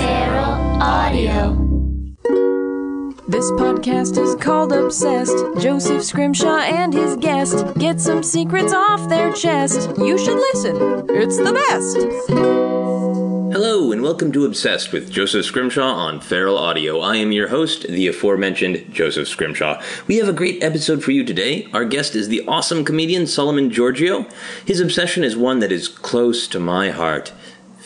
Feral Audio. This podcast is called Obsessed. Joseph Scrimshaw and his guest get some secrets off their chest. You should listen, it's the best. Hello, and welcome to Obsessed with Joseph Scrimshaw on Feral Audio. I am your host, the aforementioned Joseph Scrimshaw. We have a great episode for you today. Our guest is the awesome comedian Solomon Georgio. His obsession is one that is close to my heart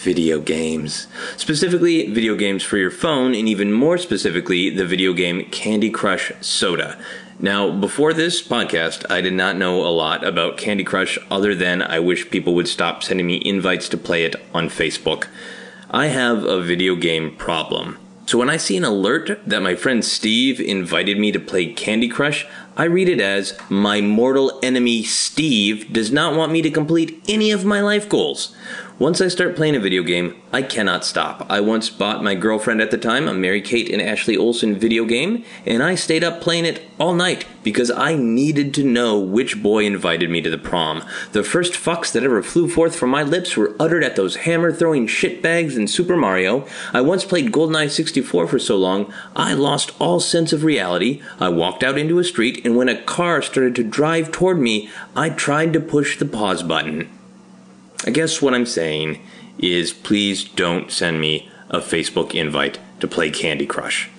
video games. Specifically, video games for your phone, and even more specifically, the video game Candy Crush Soda. Now, before this podcast, I did not know a lot about Candy Crush other than I wish people would stop sending me invites to play it on Facebook. I have a video game problem. So when I see an alert that my friend Steve invited me to play Candy Crush, I read it as my mortal enemy Steve does not want me to complete any of my life goals. Once I start playing a video game, I cannot stop. I once bought my girlfriend at the time a Mary Kate and Ashley Olsen video game, and I stayed up playing it all night because I needed to know which boy invited me to the prom. The first fucks that ever flew forth from my lips were uttered at those hammer throwing shitbags in Super Mario. I once played GoldenEye 64 for so long, I lost all sense of reality. I walked out into a street, and when a car started to drive toward me, I tried to push the pause button. I guess what I'm saying is please don't send me a Facebook invite to play Candy Crush.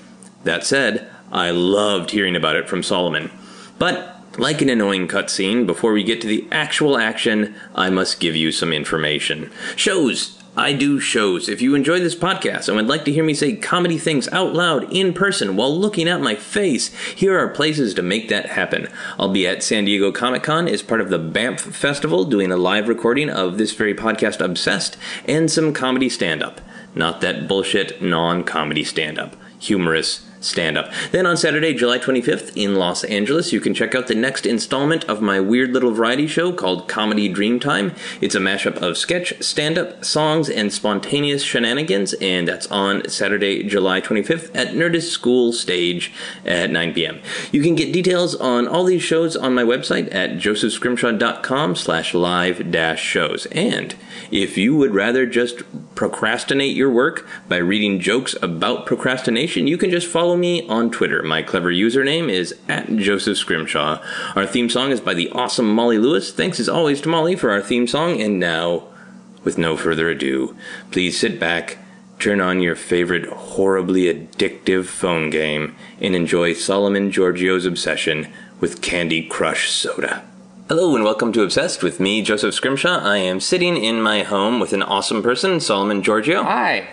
That said, I loved hearing about it from Solomon. But, like an annoying cutscene, before we get to the actual action, I must give you some information. Shows! I do shows. If you enjoy this podcast and would like to hear me say comedy things out loud in person while looking at my face, here are places to make that happen. I'll be at San Diego Comic Con as part of the Banff Festival doing a live recording of this very podcast, Obsessed, and some comedy stand up. Not that bullshit non comedy stand up. Humorous stand up. Then on Saturday, July 25th in Los Angeles, you can check out the next installment of my weird little variety show called Comedy Dreamtime. It's a mashup of sketch, stand up, songs, and spontaneous shenanigans, and that's on Saturday, July 25th at Nerdist School Stage at 9 p.m. You can get details on all these shows on my website at josephscrimshaw.com slash live dash shows. And if you would rather just procrastinate your work by reading jokes about procrastination, you can just follow me on Twitter. My clever username is at Joseph Scrimshaw. Our theme song is by the awesome Molly Lewis. Thanks as always to Molly for our theme song. And now, with no further ado, please sit back, turn on your favorite horribly addictive phone game, and enjoy Solomon Georgio's obsession with Candy Crush Soda. Hello and welcome to Obsessed with me, Joseph Scrimshaw. I am sitting in my home with an awesome person, Solomon Georgio. Hi.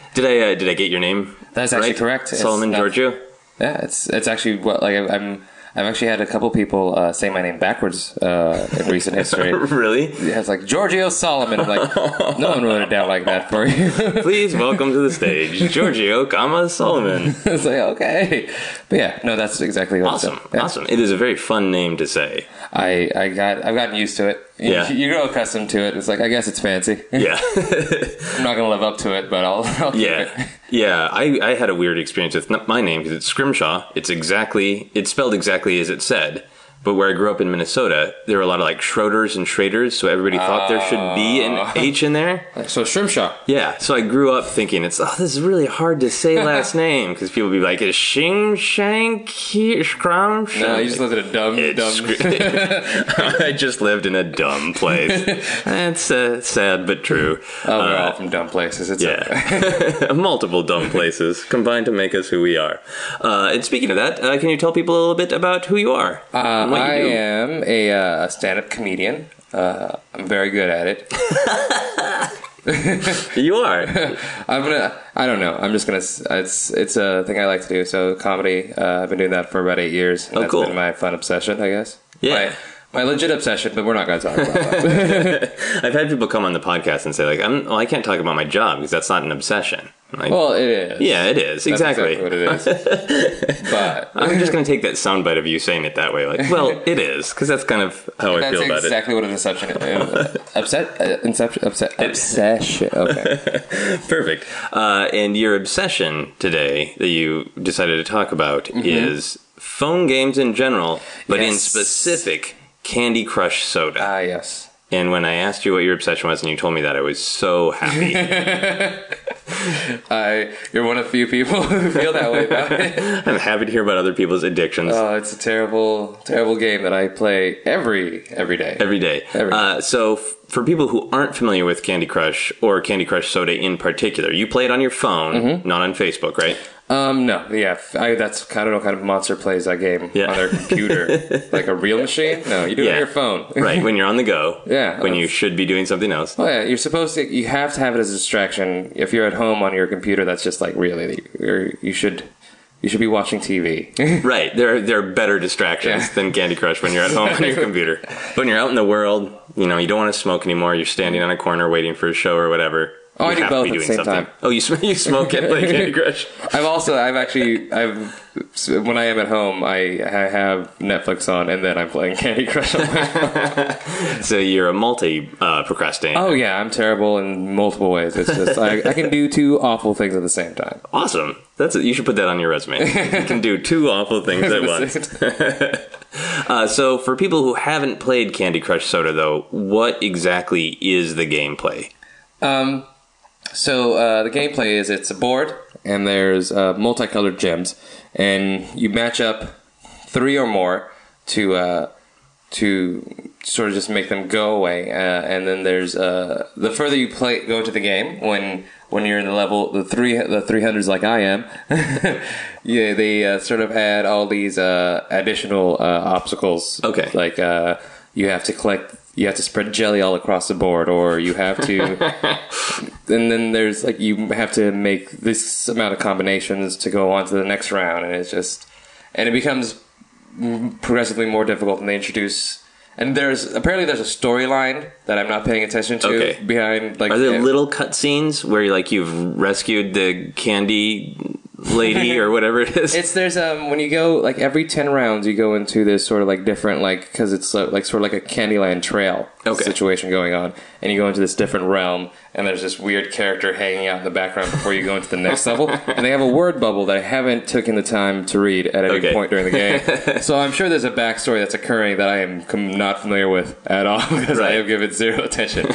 Did I uh, did I get your name? That's actually right? correct. It's, Solomon uh, Georgio. Yeah, it's it's actually what like I'm I've actually had a couple people uh, say my name backwards uh, in recent history. really? Yeah, it's like Georgio Solomon. I'm like, no one wrote it down like that for you. Please welcome to the stage, Georgio, comma Solomon. it's like okay, but yeah, no, that's exactly what Awesome, yeah. awesome. It is a very fun name to say. I I got I've gotten used to it. You, Yeah. you grow accustomed to it. It's like I guess it's fancy. Yeah, I'm not gonna live up to it, but I'll, I'll yeah, yeah. I, I had a weird experience with my name because it's Scrimshaw. It's exactly it's spelled exactly as it said. But where I grew up in Minnesota, there were a lot of like Schroders and Schraders, so everybody thought there should be an H in there. So Shrimshaw. Yeah, so I grew up thinking it's oh this is really hard to say last name because people would be like is Shing Shank Scrum No, you just lived in a dumb It's dumb. scr- I just lived in a dumb place. That's uh, sad but true. Oh, we're Uh, all from dumb places. It's okay. yeah, multiple dumb places combined to make us who we are. Uh, and speaking of that, uh, can you tell people a little bit about who you are? And what you I am a uh, stand-up comedian. Uh, I'm very good at it. You are. I'm gonna. I don't know. I'm just gonna. It's it's a thing I like to do. So comedy. Uh, I've been doing that for about eight years. Oh, that's cool. been my fun obsession, I guess. Yeah. My, my legit obsession, but we're not gonna talk about that. I've had people come on the podcast and say like, I'm, well, I can't talk about my job because that's not an obsession. Like, well, it is. yeah, it is That's exactly. what it is. but I'm just going to take that soundbite of you saying it that way. Like, well, it is because that's kind of how I feel about exactly what an obsession is. Upset. Uh, inception. Upset. Obsession. Okay. Perfect. Uh, and your obsession today that you decided to talk about is phone games in general, but in specific Candy Crush Soda. Ah, yes. And when I asked you what your obsession was and you told me that, I was so happy. I you're one of few people who feel that way about it. I'm happy to hear about other people's addictions Oh, it's a terrible, terrible game that I play every every day. every day. Every day. Uh, so, f- for people who aren't familiar with Candy Crush or Candy Crush Soda in particular, you play it on your phone, Mm-hmm. not on Facebook, right? Um, no, yeah, I, that's I don't know what kind of monster plays that game Yeah. on their computer, like a real machine. No, you do it on your phone. right, when you're on the go. Yeah, When you should be doing something else. Oh yeah, you're supposed to. You have to have it as a distraction. If you're at home on your computer, that's just like really. You're, you should. You should be watching TV. Right. There are, there are better distractions Yeah. than Candy Crush when you're at home on your computer. But when you're out in the world, you know, you don't want to smoke anymore. You're standing on a corner waiting for a show or whatever. Oh, I do both at the same something. time. Oh, you, sm- you smoke and play Candy Crush? I've also. I've actually. I've. When I am at home, I, I have Netflix on, and then I'm playing Candy Crush. On my So you're a multi uh, procrastinator. oh yeah, I'm terrible in multiple ways. It's just I, I can do two awful things at the same time. Awesome. That's it. You should put that on your resume. you can do two awful things at once. Uh, so, for people who haven't played Candy Crush Soda, though, what exactly is the gameplay? Um, so uh, the gameplay is it's a board and there's uh, multicolored gems, and you match up three or more to uh, to sort of just make them go away. Uh, and then there's uh, the further you play go to the game when when you're in the level the three the three hundreds like I am. yeah, they uh, sort of add all these uh, additional uh, obstacles. Okay. like uh, you have to collect. You have to spread jelly all across the board, or you have to and then there's like you have to make this amount of combinations to go on to the next round and it's just and it becomes progressively more difficult and they introduce and there's apparently there's a storyline that I'm not paying attention to Okay. behind like Are there little cutscenes where like you've rescued the candy lady or whatever it is? It's there's um when you go like every ten rounds you go into this sort of like different like because it's uh, like sort of like a Candyland trail Okay. situation going on and you go into this different realm and there's this weird character hanging out in the background before you go into the next level and they have a word bubble that I haven't taken the time to read at any Okay. point during the game so I'm sure there's a backstory that's occurring that I am not familiar with at all because I have given zero attention.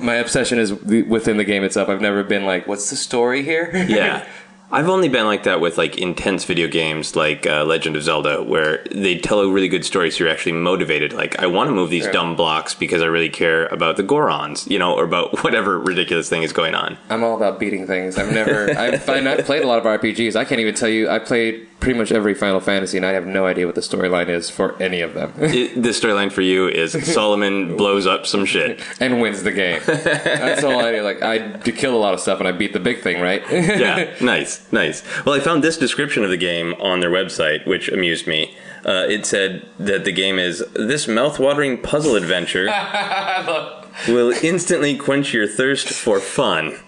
My obsession is within the game itself. I've never been like, what's the story here? yeah. I've only been like that with like intense video games like uh, Legend of Zelda, where they tell a really good story, so you're actually motivated. Like, I want to move these Yeah. dumb blocks because I really care about the Gorons, you know, or about whatever ridiculous thing is going on. I'm all about beating things. I've never. I've, I've played a lot of RPGs. I can't even tell you. I played pretty much every Final Fantasy, and I have no idea what the storyline is for any of them. It, the storyline for you is Solomon blows up some shit. and wins the game. That's all I do. Like I kill a lot of stuff, and I beat the big thing, right? yeah, nice, nice. Well, I found this description of the game on their website, which amused me. Uh, it said that the game is this mouth-watering puzzle adventure will instantly quench your thirst for fun.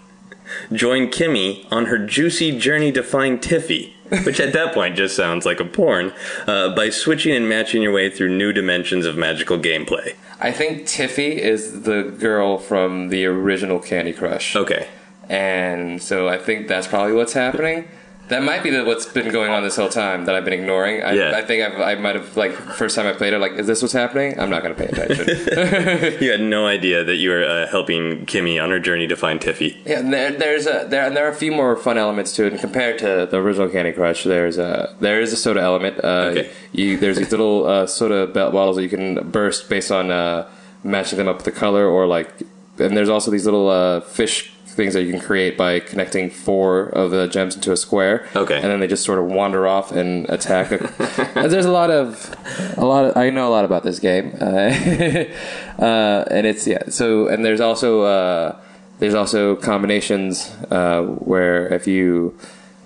Join Kimmy on her juicy journey to find Tiffy, which at that point just sounds like a porn, uh, by switching and matching your way through new dimensions of magical gameplay. I think Tiffy is the girl from the original Candy Crush. Okay. And so I think that's probably what's happening. That might be the, what's been going on this whole time that I've been ignoring. I, Yeah. I think I've, I might have like first time I played it, like, is this what's happening? I'm not going to pay attention. You had no idea that you were uh, helping Kimmy on her journey to find Tiffy. yeah, and there, there's a there and there are a few more fun elements to it. And compared to the original Candy Crush, there's a there is a soda element. Uh, Okay. you, there's these little uh, soda belt bottles that you can burst based on uh, matching them up with the color, or like, and there's also these little uh, fish things that you can create by connecting four of the gems into a square. Okay. and then they just sort of wander off and attack. And there's a lot of a lot. Of, I know a lot about this game, uh, uh, and it's yeah. So and there's also uh, there's also combinations uh, where if you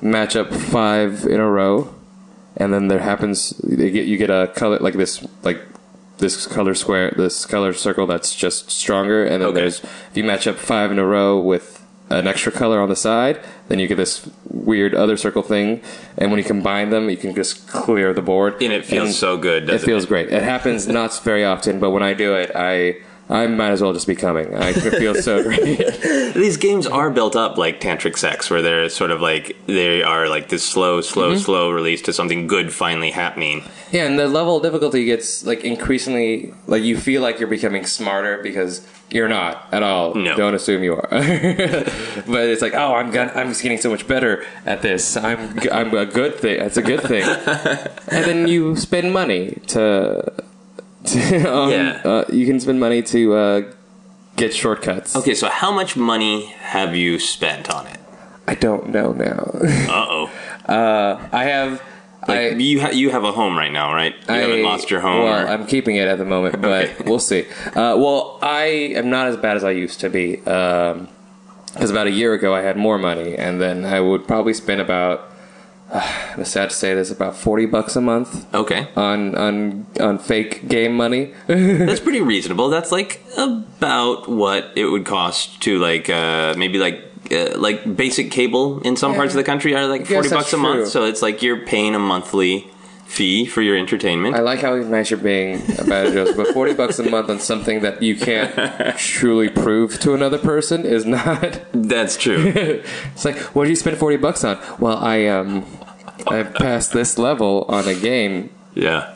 match up five in a row, and then there happens you get you get a color like this like this color square this color circle that's just stronger and then Okay. there's if you match up five in a row with an extra color on the side then you get this weird other circle thing and when you combine them you can just clear the board. And it feels so good, it feels great. It happens not very often but when i do it i I might as well just be coming. I feel so great. These games are built up like tantric sex, where they're sort of like they are like this slow, slow, Mm-hmm. slow release to something good finally happening. Yeah, and the level of difficulty gets like increasingly like you feel like you're becoming smarter because you're not at all. No. Don't assume you are. but it's like, oh, I'm gonna, I'm just getting so much better at this. I'm I'm a good thing. That's a good thing. and then you spend money to. To um, Yeah. Uh, you can spend money to uh, get shortcuts. Okay, so how much money have you spent on it? I don't know now. Uh oh. uh, I have. Like, I, you ha- you have a home right now, right? You haven't lost your home. Well, or- I'm keeping it at the moment, but Okay. we'll see. Uh, well, I am not as bad as I used to be. Because about a year ago, I had more money, and then I would probably spend about. Uh, I'm sad to say this, about forty bucks a month okay, on on on fake game money. that's pretty reasonable. That's like about what it would cost to like uh, maybe like. Uh, like basic cable in some parts of the country are like forty bucks a month, so it's like you're paying a monthly fee for your entertainment. I like how nice you're being about it, Joseph, but forty bucks a month on something that you can't truly prove to another person is not. That's true. It's like, what did you spend forty bucks on? Well, I um, I passed this level on a game yeah,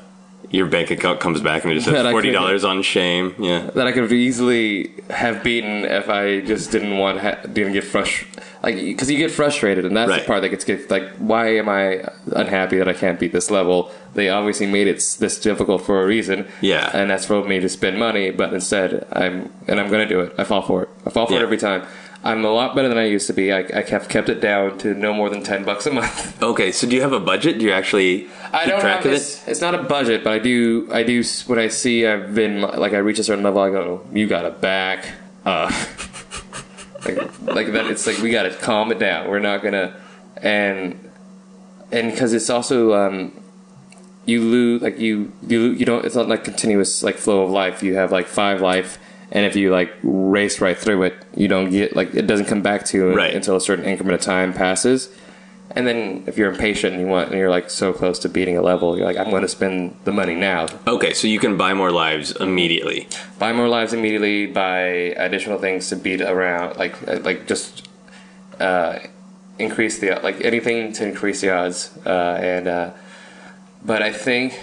your bank account comes back and it just says forty dollars on shame. Yeah, that I could easily have beaten if I just didn't want ha- didn't get frustrated. Like, because you get frustrated, and that's Right. the part that gets get like, why am I unhappy that I can't beat this level? They obviously made it this difficult for a reason. Yeah. and that's for me to spend money, but instead I'm and I'm gonna do it. I fall for it. I fall for Yeah. it every time. I'm a lot better than I used to be. I, I have kept it down to no more than ten bucks a month. Okay, so do you have a budget? Do you actually I don't track have of it's, it? it's not a budget, but I do. I do when I see I've been like I reach a certain level, I go, "You got to back up." like, like that. It's like we got to calm it down. We're not gonna and and because it's also um, you lose like you you you don't. It's not like continuous like flow of life. You have like five life. And if you like race right through it, you don't get like it doesn't come back to you Right. until a certain increment of time passes. And then if you're impatient and you want and you're like so close to beating a level, you're like, I'm going to spend the money now. Okay, so you can buy more lives immediately. Buy more lives immediately. Buy additional things to beat around, like uh, like just uh, increase the like anything to increase the odds. Uh, and uh, but I think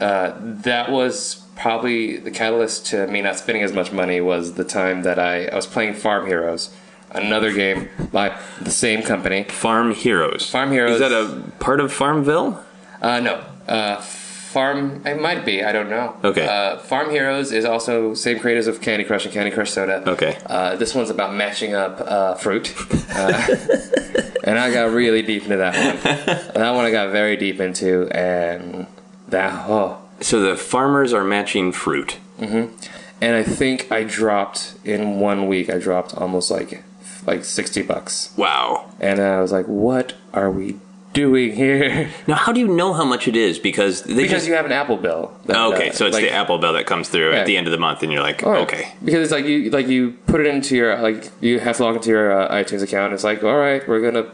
uh, that was probably the catalyst to me not spending as much money was the time that I, I was playing Farm Heroes, another game by the same company. Farm Heroes. Farm Heroes. Is that a part of Farmville? Uh, no. Uh, Farm. It might be. I don't know. Okay. Uh, Farm Heroes is also same creators of Candy Crush and Candy Crush Soda. Okay. Uh, this one's about matching up uh, fruit, uh, and I got really deep into that one. that one I got very deep into, and that oh, So the farmers are matching fruit. Mm-hmm. and I think I dropped in one week. I dropped almost like like sixty bucks, Wow. and I was like, "What are we doing here?" Now, how do you know how much it is? Because they because just. you have an Apple bill. that, okay, uh, so it's like- the Apple bill that comes through Yeah. at the end of the month, and you're like, right. okay. Because it's like you like you put it into your like you have to log into your uh, iTunes account. It's like all right, we're gonna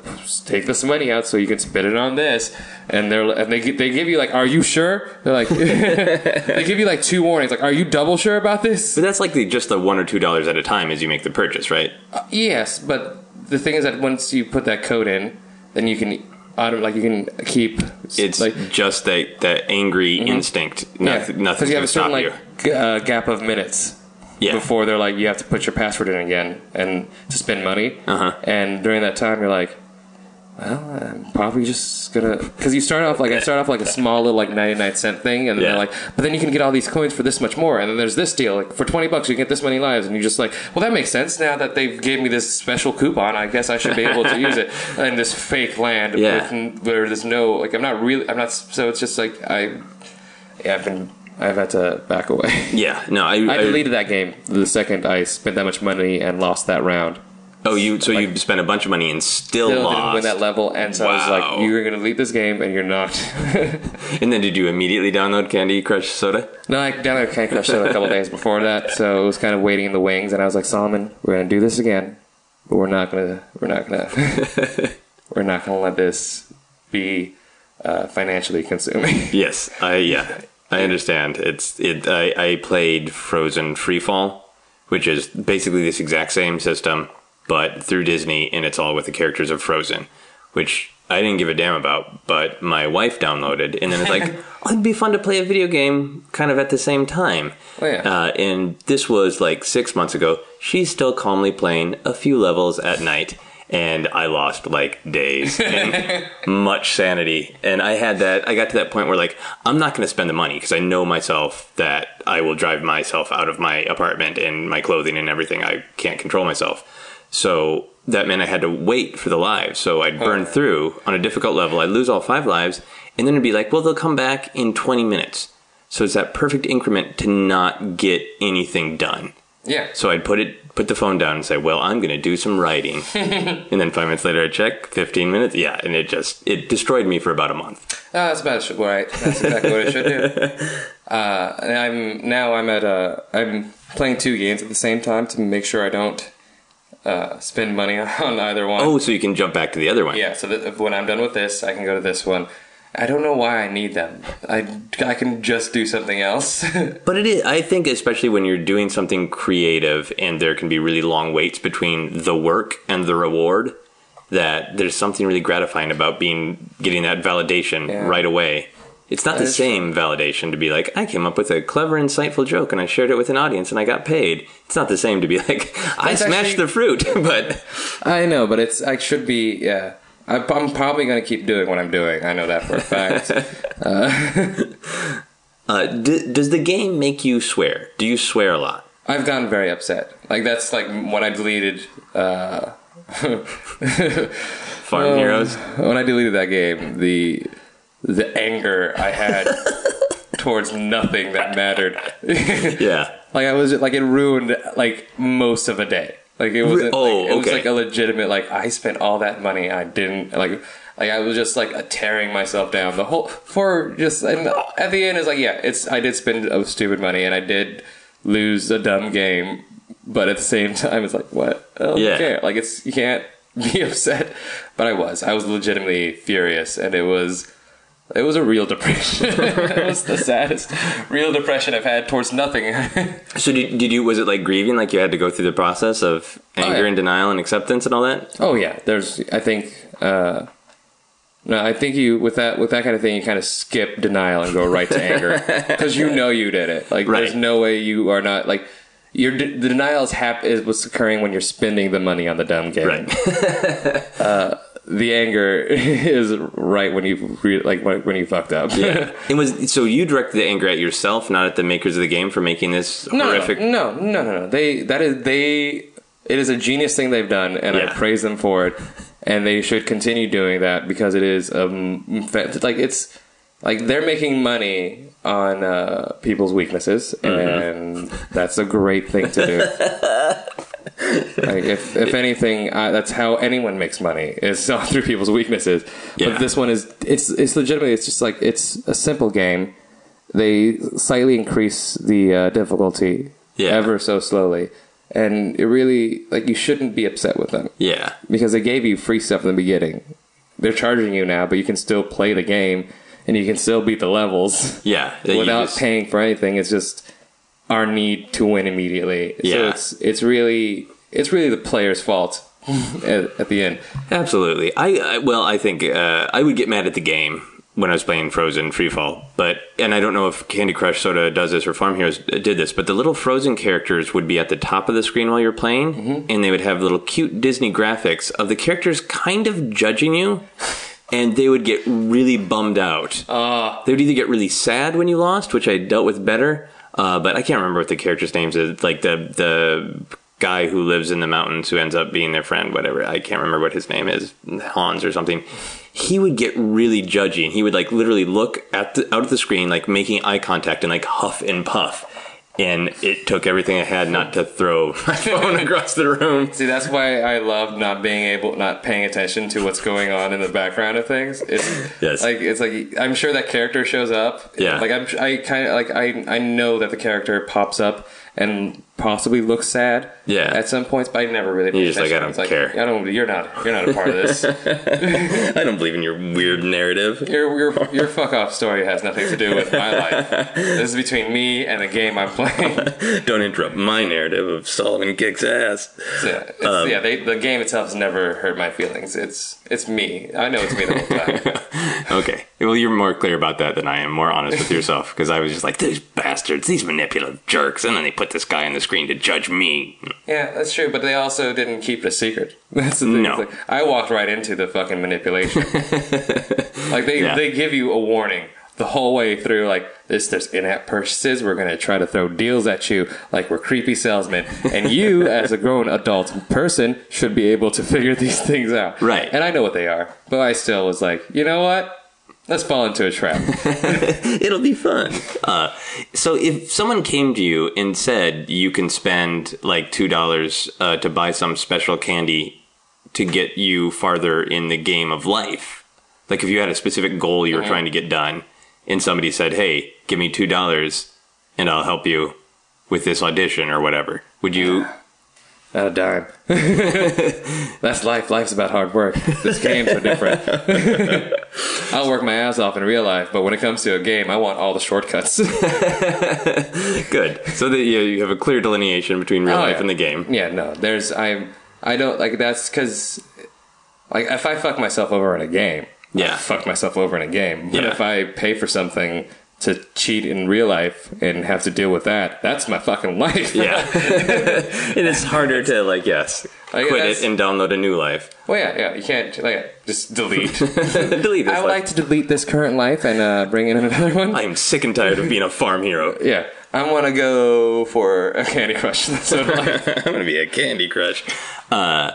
take this money out so you can spend it on this, and they're and they they give you like, are you sure? They're like they give you like two warnings. Like, are you double sure about this? But that's like the, just the one or two dollars at a time as you make the purchase, right? Yes, but the thing is that once you put that code in, then you can auto like you can keep It's like just that that angry instinct. Nothing, nothing because you have a certain like g- uh, gap of minutes Yeah. before they're like you have to put your password in again and to spend money. Uh-huh. And during that time, you're like, well, I'm probably just gonna because you start off like I start off like a small little like 99 cent thing, and then Yeah. they're like, but then you can get all these coins for this much more, and then there's this deal like for 20 bucks you can get this many lives, and you're just like, well, that makes sense now that they've gave me this special coupon. I guess I should be able to use it in this fake land Yeah. with, where there's no like I'm not really I'm not so it's just like I yeah I've been I've had to back away. Yeah, no, I, I deleted that game the second I spent that much money and lost that round. Oh, you so you spent a bunch of money and still, Still lost. didn't win that level, and so I was like, "You're going to delete this game, and you're not." And then did you immediately download Candy Crush Soda? no, I downloaded Candy Crush Soda a couple days before that, so it was kind of waiting in the wings. And I was like, "Solomon, we're going to do this again, but we're not going to. We're not going to. we're not going to let this be uh, financially consuming." Yes, I yeah, I understand. It's it. I, I played Frozen Free Fall, which is basically this exact same system, but through Disney, and it's all with the characters of Frozen, which I didn't give a damn about, but my wife downloaded, and then it's like, oh, it'd be fun to play a video game kind of at the same time. Oh, yeah. Uh, and this was like six months ago. She's still calmly playing a few levels at night. And I lost like days and much sanity. And I had that, I got to that point where like, I'm not going to spend the money because I know myself that I will drive myself out of my apartment and my clothing and everything. I can't control myself. So that meant I had to wait for the lives. So I'd burn through on a difficult level. I'd lose all five lives. And then it'd be like, well, they'll come back in 20 minutes. So it's that perfect increment to not get anything done. Yeah. So I'd put it, put the phone down and say, well, I'm going to do some writing. and then five minutes later, I'd check, 15 minutes. Yeah. And it just, it destroyed me for about a month. Uh, that's about right. That's exactly what it should do. Uh, and I'm now I'm at uh, I'm playing two games at the same time to make sure I don't uh, spend money on either one. Oh, so you can jump back to the other one. yeah. So that when I'm done with this, I can go to this one. I don't know why I need them. I I can just do something else. But it is, I think, especially when you're doing something creative and there can be really long waits between the work and the reward, that there's something really gratifying about being getting that validation Yeah. right away. It's not That the same validation to be like, I came up with a clever, insightful joke and I shared it with an audience and I got paid. It's not the same to be like, I That's smashed actually- the fruit, but I know, but it's I should be yeah. I, I'm probably gonna keep doing what I'm doing. I know that for a fact. uh, d- does the game make you swear? Do you swear a lot? I've gotten very upset. Like that's like when I deleted. Uh, Farm Heroes? when I deleted that game, the the anger I had towards nothing that mattered. Yeah. like I was like it ruined like most of a day. Like it was oh, like, it was like a legitimate like I spent all that money I didn't like like I was just like tearing myself down the whole for just and at the end it's like yeah it's I did spend a stupid money and I did lose a dumb game but at the same time it's like what I don't Yeah. care like it's you can't be upset but I was I was legitimately furious and it was it was a real depression. it was the saddest real depression I've had towards nothing. So did, did you, was it like grieving? Like you had to go through the process of anger yeah. and denial and acceptance and all that? Oh yeah, there's. I think. Uh, no, I think you with that with that kind of thing, you kind of skip denial and go right to anger because you know you did it. Like there's no way you are not like. Your de- the denial is hap- is what's occurring when you're spending the money on the dumb game. Right. The anger is right when you re- like when, when you fucked up. Yeah. It was so you directed the anger at yourself, not at the makers of the game for making this no, horrific. no, no, no, no. They that is they. It is a genius thing they've done, and I praise them for it. And they should continue doing that because it is um like it's like they're making money on uh, people's weaknesses, Mm-hmm. and that's a great thing to do. like if if anything, uh, that's how anyone makes money is through people's weaknesses. Yeah. But this one is it's it's legitimately it's just like it's a simple game. They slightly increase the uh, difficulty Yeah. ever so slowly, and it really like you shouldn't be upset with them Yeah. because they gave you free stuff in the beginning. They're charging you now, but you can still play the game and you can still beat the levels Yeah. without just- paying for anything. It's just our need to win immediately. So Yeah. it's it's really it's really the player's fault at, at the end. Absolutely. I, I well, I think uh, I would get mad at the game when I was playing Frozen Freefall, but and I don't know if Candy Crush Soda does this or Farm Heroes did this, but the little Frozen characters would be at the top of the screen while you're playing, Mm-hmm. and they would have little cute Disney graphics of the characters kind of judging you. And they would get really bummed out. Ah. they would either get really sad when you lost, which I dealt with better, uh, but I can't remember what the character's names is. Like the the guy who lives in the mountains who ends up being their friend, whatever. I can't remember what his name is, Hans or something. He would get really judgy, and he would like literally look at the, out of the screen, like making eye contact and like huff and puff. And it took everything I had not to throw my phone across the room. See, that's why I love not being able, not paying attention to what's going on in the background of things. It's Yes. like it's like I'm sure that character shows up. Yeah. Like I'm, I kind of like I I know that the character pops up and possibly look sad. Yeah. At some points, but I never really. You're just like, I don't care. I don't. You're not. You're not a part of this. I don't believe in your weird narrative. your your your fuck off story has nothing to do with my life. This is between me and the game I'm playing. Don't interrupt my narrative of Solomon kicks ass. Yeah, Um, yeah. They, the game itself has never hurt my feelings. It's it's me. I know it's me the whole time. Okay. Well, you're more clear about that than I am. More honest with yourself, because I was just like, these bastards, these manipulative jerks, and then they put this guy in the screen to judge me. Yeah, that's true, but they also didn't keep it a secret. That's the thing. No. Like, I walked right into the fucking manipulation. like they Yeah. they give you a warning the whole way through. Like this, there's in-app purchases. We're gonna try to throw deals at you, like we're creepy salesmen. And you, as a grown adult person, should be able to figure these things out. Right. And I know what they are, but I still was like, you know what? Let's fall into a trap. It'll be fun. Uh, so if someone came to you and said you can spend like two dollars uh, to buy some special candy to get you farther in the game of life, like if you had a specific goal you were trying to get done, and somebody said, "Hey, give me two dollars, and I'll help you with this audition or whatever," would you? Not a dime. That's life. Life's about hard work. This games are different. I'll work my ass off in real life, but when it comes to a game, I want all the shortcuts. Good. So that you, you have a clear delineation between real Oh, life yeah. and the game. yeah, no, there's I'm I don't like that's because like if I fuck myself over in a game, Yeah. I fuck myself over in a game. But Yeah. if I pay for something to cheat in real life and have to deal with that, that's my fucking life. Yeah. and it's harder to like yes, Like, quit it and download a new life. well, yeah, yeah. You can't like just delete. Delete this I would life. like to delete this current life and uh, bring in another one. I am sick and tired of being a farm hero. Yeah, I want to go for a Candy Crush. That's what I like. I'm gonna be a Candy Crush. Uh,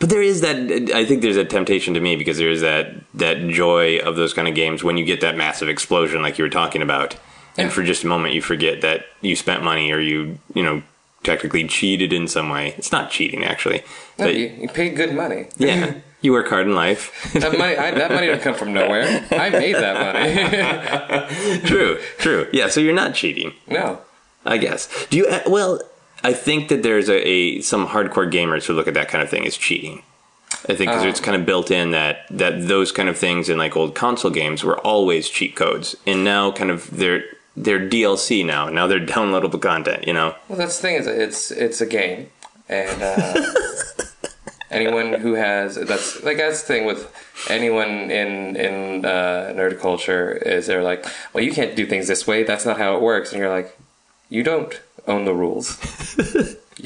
but there is that. I think there's a temptation to me because there is that that joy of those kind of games when you get that massive explosion, like you were talking about, and Yeah. for just a moment you forget that you spent money or you you know technically cheated in some way. It's not cheating actually. No, But, you, you paid good money. yeah, you work hard in life. That money, I, that money didn't come from nowhere. I made that money. true, true. Yeah, so you're not cheating. no, I guess. Do you? uh, Well, I think that there's a, a some hardcore gamers who look at that kind of thing as cheating. I think because Oh. it's kind of built in that that those kind of things in like old console games were always cheat codes, and now kind of they're they're DLC now. Now they're downloadable content. You know. well, that's the thing is it's it's a game, and uh, anyone who has that's like that's the thing with anyone in in uh, nerd culture is they're like, well, you can't do things this way. That's not how it works, and you're like, you don't own the rules.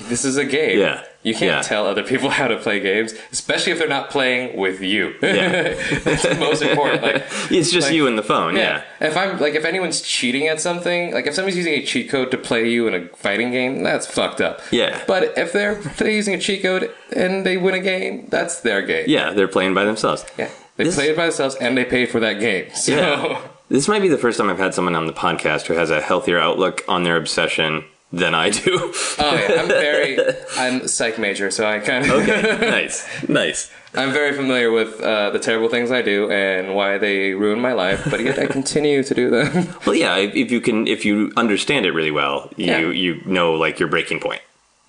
this is a game. Yeah. You can't Yeah. tell other people how to play games, especially if they're not playing with you. Yeah. That's the most important. Like, It's just Like- you and the phone. Yeah. If I'm like, if anyone's cheating at something, like if somebody's using a cheat code to play you in a fighting game, that's fucked up. Yeah. But if they're, they're using a cheat code and they win a game, that's their game. Yeah, they're playing by themselves. Yeah. They This- played it by themselves and they paid for that game. So Yeah. This might be the first time I've had someone on the podcast who has a healthier outlook on their obsession than I do. oh yeah, I'm very I'm psych major, so I kind of okay, nice, nice. I'm very familiar with uh, the terrible things I do and why they ruin my life, but yet I continue to do them. Well, yeah, if, you can, if you understand it really well, you Yeah. you know like your breaking point.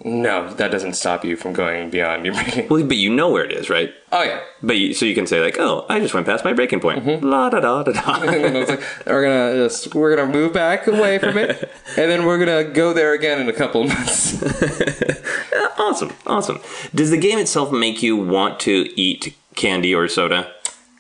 No, that doesn't stop you from going beyond your breaking. Well, but you know where it is, right? Oh yeah. But you, so you can say like, oh, I just went past my breaking point. Mm-hmm. La da da da da. and it's like we're gonna just we're gonna move back away from it, and then we're gonna go there again in a couple of months. awesome, awesome. Does the game itself make you want to eat candy or soda?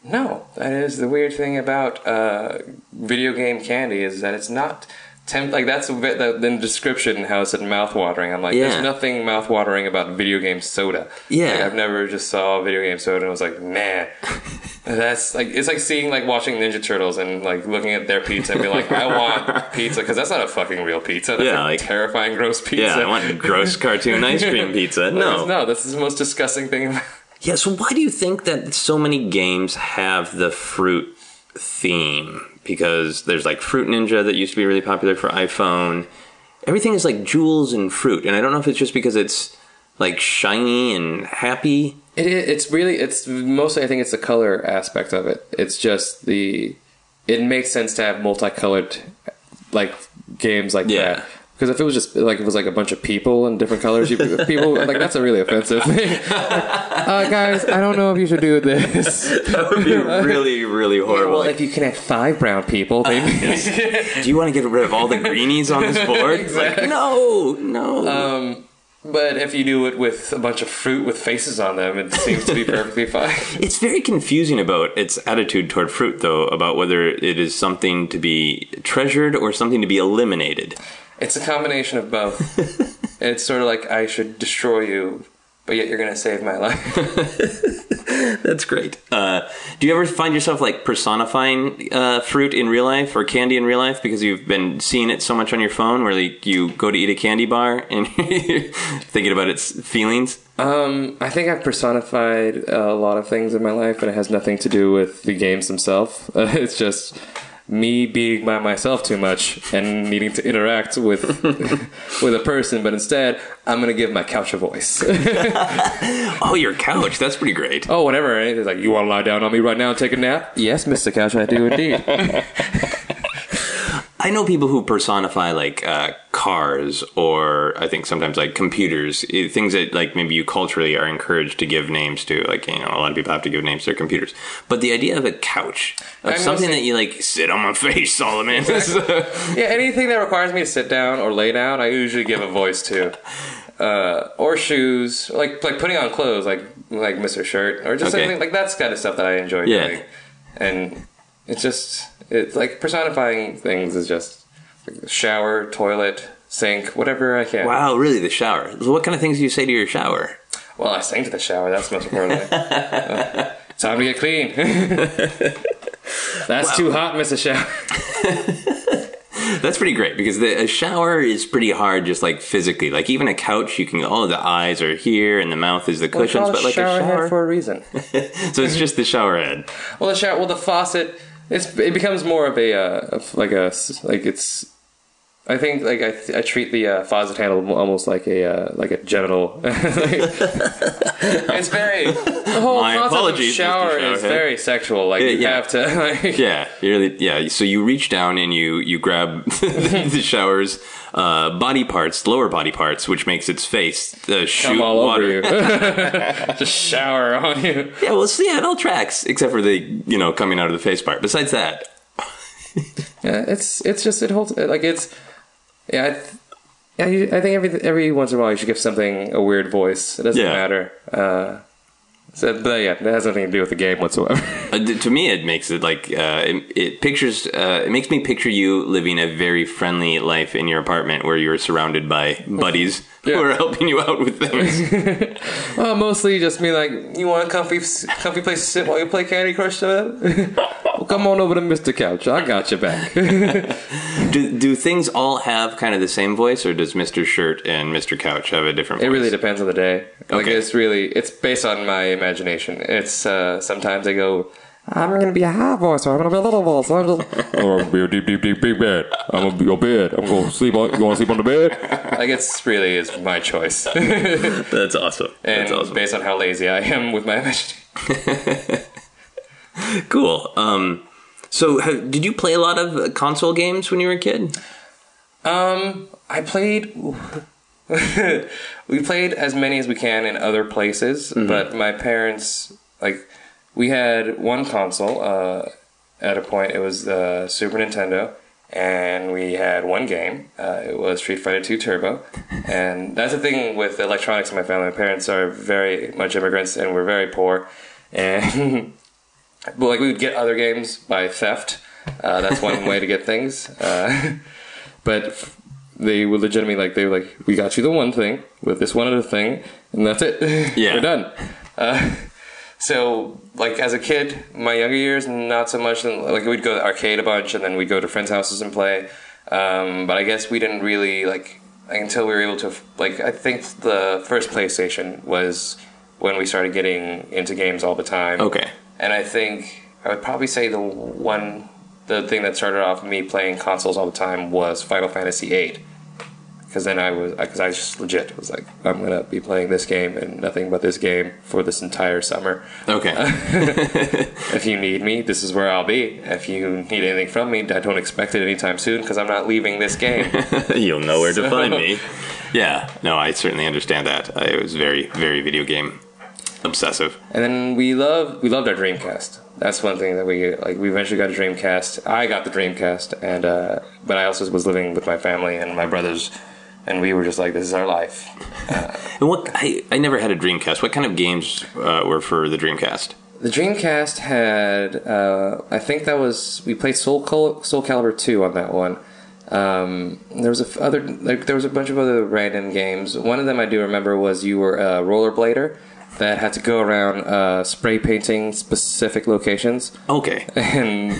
no, that is the weird thing about uh, video game candy is that it's not. Tempt, like that's a bit the, the description how it said mouth-watering. I'm like, Yeah. there's nothing mouth-watering about video game soda. Yeah. Like, I've never just saw video game soda and was like, man, that's like it's like seeing like watching Ninja Turtles and like looking at their pizza and be like, I want pizza because that's not a fucking real pizza. That's Yeah, a like- terrifying, gross pizza. Yeah, I want gross cartoon ice cream pizza. No, no, this is the most disgusting thing. Yeah, so why do you think that so many games have the fruit theme? Because there's like Fruit Ninja that used to be really popular for iPhone. Everything is like jewels and fruit, and I don't know if it's just because it's like shiny and happy. It, it's really it's mostly I think it's the color aspect of it. It's just the it makes sense to have multicolored like games like Yeah. that. Because if it was just like it was like a bunch of people in different colors, you, people like that's a really offensive thing. uh, guys, I don't know if you should do this. That would be really, really horrible. Well, if you connect five brown people, maybe. Do you want to get rid of all the greenies on this board? Like, no, no. um, but if you do it with a bunch of fruit with faces on them, it seems to be perfectly fine. It's very confusing about its attitude toward fruit, though, about whether it is something to be treasured or something to be eliminated. It's a combination of both. it's sort of like I should destroy you, but yet you're going to save my life. That's great. Uh, do you ever find yourself like personifying uh, fruit in real life or candy in real life because you've been seeing it so much on your phone, where like you go to eat a candy bar and you're thinking about its feelings? Um, I think I've personified a lot of things in my life, and it has nothing to do with the games themselves. Uh, it's just me being by myself too much and needing to interact with with a person. But instead, I'm gonna give my couch a voice. Oh, your couch. That's pretty great. oh, whatever. It's like, you want to lie down on me right now and take a nap? Yes, Mr. Couch, I do indeed. I know people who personify like uh, cars or I think sometimes like computers, eh, things that like maybe you culturally are encouraged to give names to. Like, you know, a lot of people have to give names to their computers. But the idea of a couch, of I'm something that you like sit on my face, Solomon. yeah, anything that requires me to sit down or lay down, I usually give a voice to. Uh, or shoes, like like putting on clothes, like like Mr. Shirt, or just Okay. something like that's kind of stuff that I enjoy Yeah. doing. And it's just it's like personifying things is just like shower, toilet, sink, whatever I can. wow, really? The shower. So what kind of things do you say to your shower? Well, I sing to the shower. That's most importantly. Uh, time to get clean. that's too hot, Mr. Shower. That's pretty great because the a shower is pretty hard, just like physically. Like even a couch, you can oh the eyes are here and the mouth is the cushions, but like a shower shower, head for a reason. so it's just the shower head. Well, the shower, well, the faucet, it's it becomes more of a uh, of like a like it's. I think like I, I treat the uh, faucet handle almost like a uh, like a genital. it's very the whole My concept of shower Mr. is Showerhead. very sexual. Like you yeah. have to like Yeah, you really yeah. So you reach down and you you grab the shower's uh, body parts, lower body parts, which makes its face uh, shoot water. just shower on you. Yeah, well, see, yeah, it all tracks except for the you know coming out of the face part. Besides that, Yeah, it's it's just it holds like it's yeah. I, th- yeah, you, I think every every once in a while you should give something a weird voice. It doesn't Yeah. matter. Uh, so, but yeah, that has nothing to do with the game whatsoever. uh, to me, it makes it like uh, it, it pictures. Uh, it makes me picture you living a very friendly life in your apartment where you're surrounded by buddies who are helping you out with things. Well, mostly just me like, you want a comfy, comfy place to sit while you play Candy Crush? Together? Well, come on over to Mr. Couch. I got your back. do, do things all have kind of the same voice, or does Mister Shirt and Mister Couch have a different? it really depends on the day. Like Okay. it's really, it's based on my imagination. It's uh, sometimes I go, I'm gonna be a high voice, or I'm gonna be a little voice. or I'm just, I'm gonna be a deep, deep, deep, big bed. I'm gonna be your bed. I'm gonna sleep on. You wanna sleep on the bed? like it's really is my choice, That's awesome. and That's awesome. based on how lazy I am with my imagination. Cool. Um, so, have, did you play a lot of uh, console games when you were a kid? Um, I played. we played as many as we can in other places, but my parents like we had one console. Uh, at a point, it was the Super Nintendo, and we had one game. Uh, it was Street Fighter Two Turbo, and that's the thing with electronics in my family. My parents are very much immigrants, and we're very poor, and but like we would get other games by theft. Uh, that's one way to get things. Uh, but they were legitimately like they were like, we got you the one thing with this one other thing, and that's it. Yeah. we're done. Uh, so like as a kid, my younger years, not so much. Like we'd go to arcade a bunch, and then we'd go to friends' houses and play. Um, but I guess we didn't really like until we were able to like. I think the first PlayStation was when we started getting into games all the time. Okay. And I think I would probably say the one, the thing that started off me playing consoles all the time was Final Fantasy VIII. because then I was because I just legit was like I'm gonna be playing this game and nothing but this game for this entire summer. Okay. If you need me, this is where I'll be. If you need anything from me, I don't expect it anytime soon because I'm not leaving this game. You'll know where to find me. Yeah, no, I certainly understand that. Uh, I was very, very video game obsessive. And then we love we loved our Dreamcast. That's one thing that we like. We eventually got a Dreamcast. I got the Dreamcast, and uh, but I also was living with my family and my brothers, and we were just like, "This is our life." And what I, I never had a Dreamcast. What kind of games uh, were for the Dreamcast? The Dreamcast had, uh, I think that was we played Soul Cal- Soul Calibur two on that one. Um, there was a f- other like, there was a bunch of other random games. One of them I do remember was you were a rollerblader that had to go around uh, spray painting specific locations. Okay. and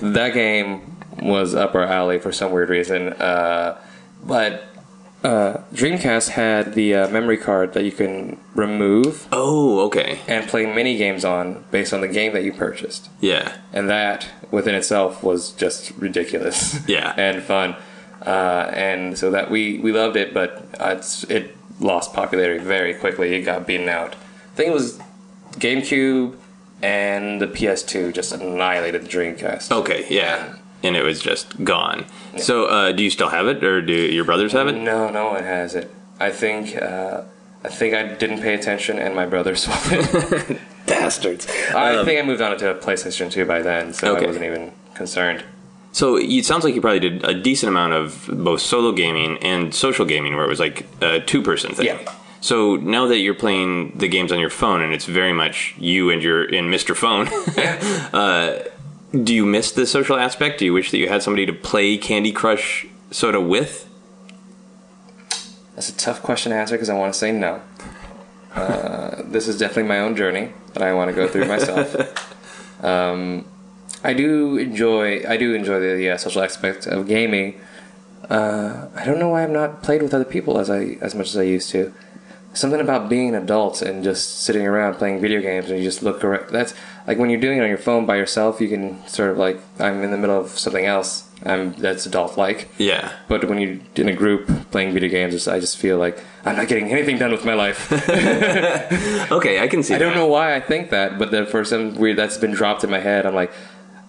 that game was up our alley for some weird reason. Uh, but uh, Dreamcast had the uh, memory card that you can remove Oh, okay. and play mini games on based on the game that you purchased, Yeah. and that within itself was just ridiculous. Yeah. and fun. Uh, and so that we we loved it, but uh, it's, it lost popularity very quickly. It got beaten out. I think it was GameCube and the PS2 just annihilated the Dreamcast. Okay, yeah. And it was just gone. So, uh, do you still have it, or do your brothers have it? No, no one has it. I think uh, I think I didn't pay attention, and my brother swapped it. Bastards. I Um, think I moved on to a PlayStation 2 by then, so Okay. I wasn't even concerned. So it sounds like you probably did a decent amount of both solo gaming and social gaming, where it was like a two-person thing. Yeah. So now that you're playing the games on your phone, and it's very much you and your and Mr. Phone, uh, do you miss the social aspect? Do you wish that you had somebody to play Candy Crush Soda with? That's a tough question to answer because I want to say no. Uh, this is definitely my own journey that I want to go through myself. um, I do enjoy I do enjoy the, uh, social aspect of gaming. Uh, I don't know why I've not played with other people as I as much as I used to. Something about being an adult and just sitting around playing video games and you just look around. That's like when you're doing it on your phone by yourself. You can sort of like I'm in the middle of something else. I'm that's adult like. Yeah. But when you're in a group playing video games, I just feel like I'm not getting anything done with my life. Okay, I can see. I don't know why I think that, but then for some weird that's been dropped in my head. I'm like,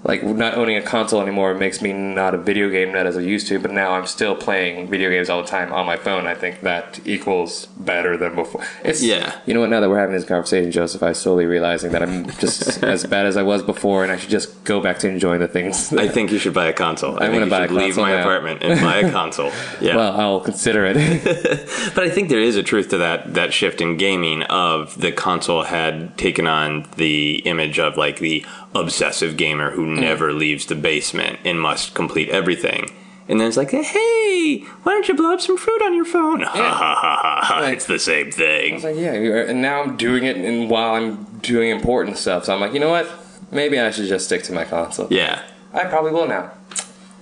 like not owning a console anymore makes me not a video game nut as I used to. But now I'm still playing video games all the time on my phone. I think that equals better than before. It's Yeah. You know what? Now that we're having this conversation, Joseph, I'm slowly realizing that I'm just as bad as I was before, and I should just go back to enjoying the things. I think you should buy a console. I I'm think gonna you buy a should leave my now. apartment and buy a console. Yeah. well, I'll consider it. But I think there is a truth to that that shift in gaming of the console had taken on the image of like the obsessive gamer who Mm. never leaves the basement and must complete everything. And then it's like, hey, why don't you blow up some fruit on your phone? Ha ha ha ha ha. Like- It's the same thing. It's like, yeah, and now I'm doing it and while I'm doing important stuff. So I'm like, you know what? Maybe I should just stick to my console. Yeah. I probably will now.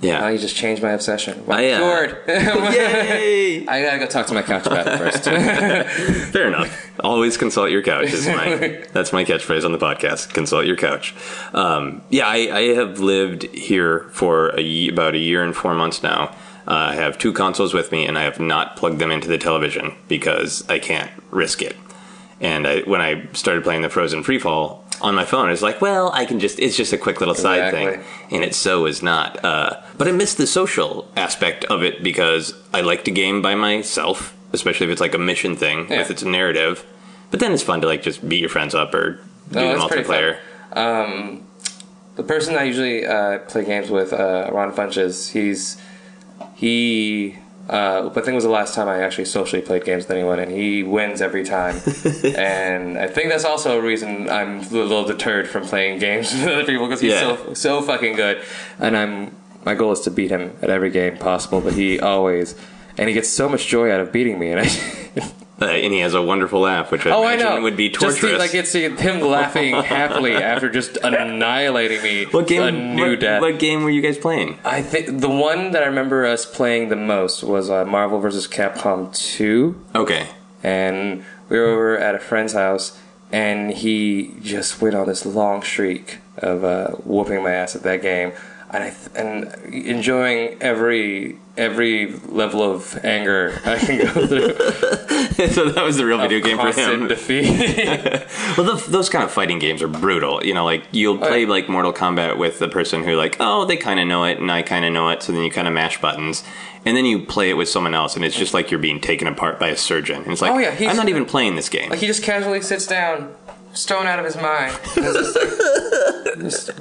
Now Yeah. you just changed my obsession. Well, I, uh, Lord. Yay! I gotta go talk to my couch about it first. Fair enough. Always consult your couch is my that's my catchphrase on the podcast. Consult your couch. Um, yeah, I, I have lived here for a about a year and four months now. Uh, I have two consoles with me, and I have not plugged them into the television because I can't risk it. And I, when I started playing the Frozen Freefall on my phone, it's like, well, I can just, it's just a quick little side Exactly. thing. And it so is not. Uh, but I miss the social aspect of it because I like to game by myself, especially if it's like a mission thing, Yeah. if it's a narrative. But then it's fun to like just beat your friends up or do No, the multiplayer. um, the person I usually uh, play games with, uh, Ron Funches, he's he. Uh, I think it was the last time I actually socially played games with anyone, and he wins every time. and I think that's also a reason I'm a little deterred from playing games with other people because he's Yeah. so so fucking good. And I'm my goal is to beat him at every game possible, but he always and he gets so much joy out of beating me, and I. Uh, and he has a wonderful laugh, which I Oh, I imagine know. would be Just torturous. the, like it's him laughing happily after just annihilating me. what game? A new what, death. what game were you guys playing? I think the one that I remember us playing the most was uh, Marvel vs. Capcom 2, Okay. and we were over at a friend's house, and he just went on this long streak of uh, whooping my ass at that game. And I th- and enjoying every every level of anger I can go through. so that was the real video game for him. defeat. Well, the, those kind of fighting games are brutal. You know, like you'll play like Mortal Kombat with the person who like, oh, they kind of know it and I kind of know it. So then you kind of mash buttons, and then you play it with someone else, and it's just like you're being taken apart by a surgeon. And it's like, Oh, yeah, he's- I'm not even playing this game. like he just casually sits down, stone out of his mind, just, like, just,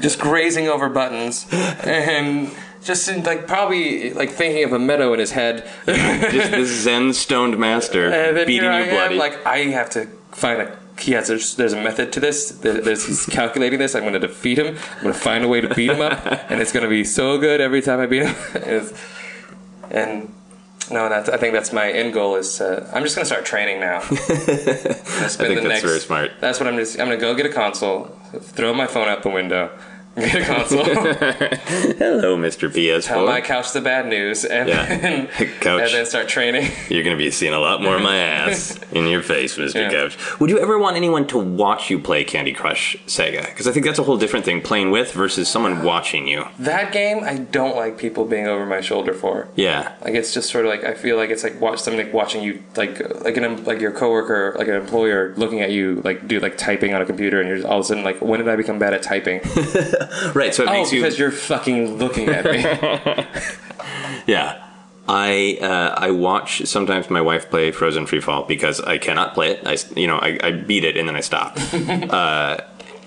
just grazing over buttons, and just in, like probably like thinking of a meadow in his head. just this Zen stoned master And then beating here I you bloody. am, like I have to find a. He has there's, there's a method to this. There- There's, he's calculating this. I'm going to defeat him. I'm going to find a way to beat him up, and it's going to be so good every time I beat him. It's- and no, that's, I think that's my end goal. Is uh, I'm just going to start training now. I think that's very smart. That's what I'm just. I'm going to go get a console, throw my phone out the window, console, Hello, Mr. PS4. tell my couch the bad news, and, Yeah. then, Couch. and then start training. You're going to be seeing a lot more of my ass in your face, Mr. Yeah. Couch. Would you ever want anyone to watch you play Candy Crush Saga? Because I think that's a whole different thing, playing with versus someone watching you. That game, I don't like people being over my shoulder for. Yeah. Like it's just sort of like I feel like it's like watch something like watching you like like an like your coworker like an employer looking at you like do like typing on a computer and you're all of a sudden like when did I become bad at typing? Right, so it oh, makes you. because you're fucking looking at me. Yeah. I uh, I watch sometimes my wife play Frozen Free Fall because I cannot play it. I you know I, I beat it and then I stop, uh,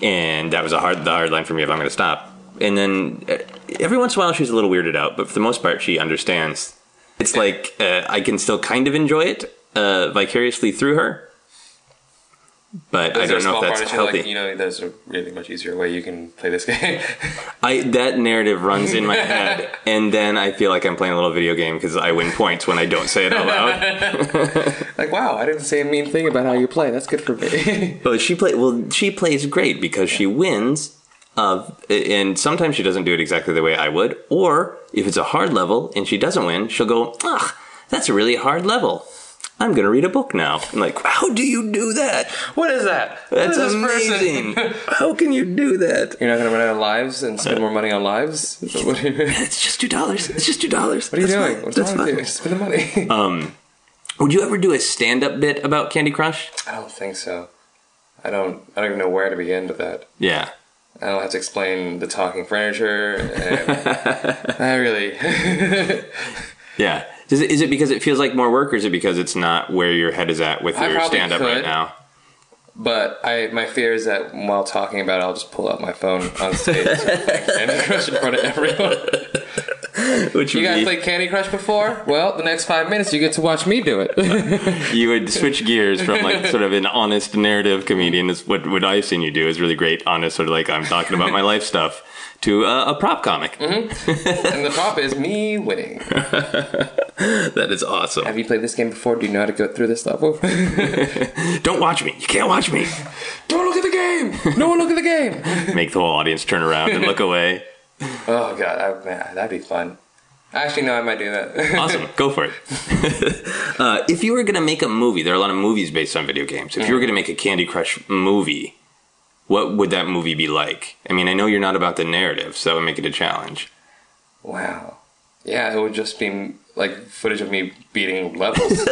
and that was a hard the hard line for me if I'm going to stop. And then uh, every once in a while she's a little weirded out, but for the most part she understands. It's like uh, I can still kind of enjoy it uh, vicariously through her, but I don't know if that's healthy. Like, you know, there's a really much easier way you can play this game. I that narrative runs in my head, and then I feel like I'm playing a little video game because I win points when I don't say it out loud. like, wow, I didn't say a mean thing about how you play. That's good for me. Well, she play well. She plays great because she wins. Uh, and sometimes she doesn't do it exactly the way I would. Or if it's a hard level and she doesn't win, she'll go, "Ah, that's a really hard level. I'm gonna read a book now." I'm like, "How do you do that? what is that? That's what is this person? amazing. How can you do that?" You're not going to run out of lives and spend more money on lives? What are you, what It's just two dollars. It's just two dollars. What are you doing? What's wrong with you? Spend the money. um, Would you ever do a stand-up bit about Candy Crush? I don't think so. I don't. I don't even know where to begin with that. Yeah. I don't have to explain the talking furniture. And I really. Yeah. Is it, is it because it feels like more work, or is it because it's not where your head is at with I your probably stand-up right now? But I, my fear is that while talking about it, I'll just pull out my phone on stage and play Candy Crush in front of everyone. Which You guys be- played Candy Crush before? Well, the next five minutes you get to watch me do it. you would switch gears from like sort of an honest narrative comedian is what what I've seen you do is really great honest sort of like I'm talking about my life stuff to uh, a prop comic. and the prop is me winning. That is awesome. Have you played this game before? Do you know how to go through this level? Don't watch me. You can't watch me. Don't look at the game. No one look at the game. Make the whole audience turn around and look away. Oh god, I, man, that'd be fun. Actually, no, I might do that. Awesome. Go for it. uh, if you were going to make a movie, there are a lot of movies based on video games. If you were going to make a Candy Crush movie, what would that movie be like? I mean, I know you're not about the narrative, so that would make it a challenge. wow. Yeah, it would just be like footage of me beating levels.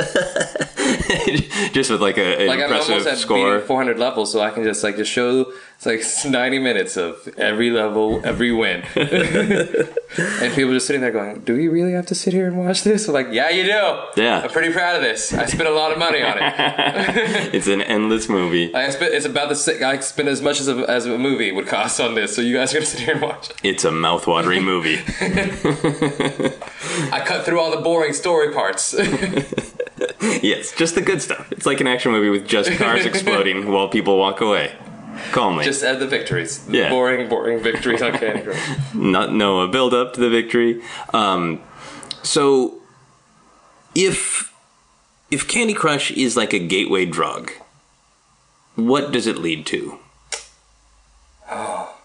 just with like a, an like I'm impressive almost at score. beating 400 levels, so I can just like just show it's like 90 minutes of every level, every win, and people just sitting there going, "Do we really have to sit here and watch this?" I'm like, "Yeah, you do. Yeah. I'm pretty proud of this. I spent a lot of money on it. It's an endless movie. I spent it's about the si- I spent as much as a, as a movie would cost on this, so you guys are gonna sit here and watch it. It's a mouth-watering movie. I cut through all the boring story parts. yes, just the good stuff. It's like an action movie with just cars exploding while people walk away. Calmly. just add the victories. The Yeah. boring, boring victories on Candy Crush. not no a build up to the victory. Um, so if if Candy Crush is like a gateway drug, what does it lead to? Oh,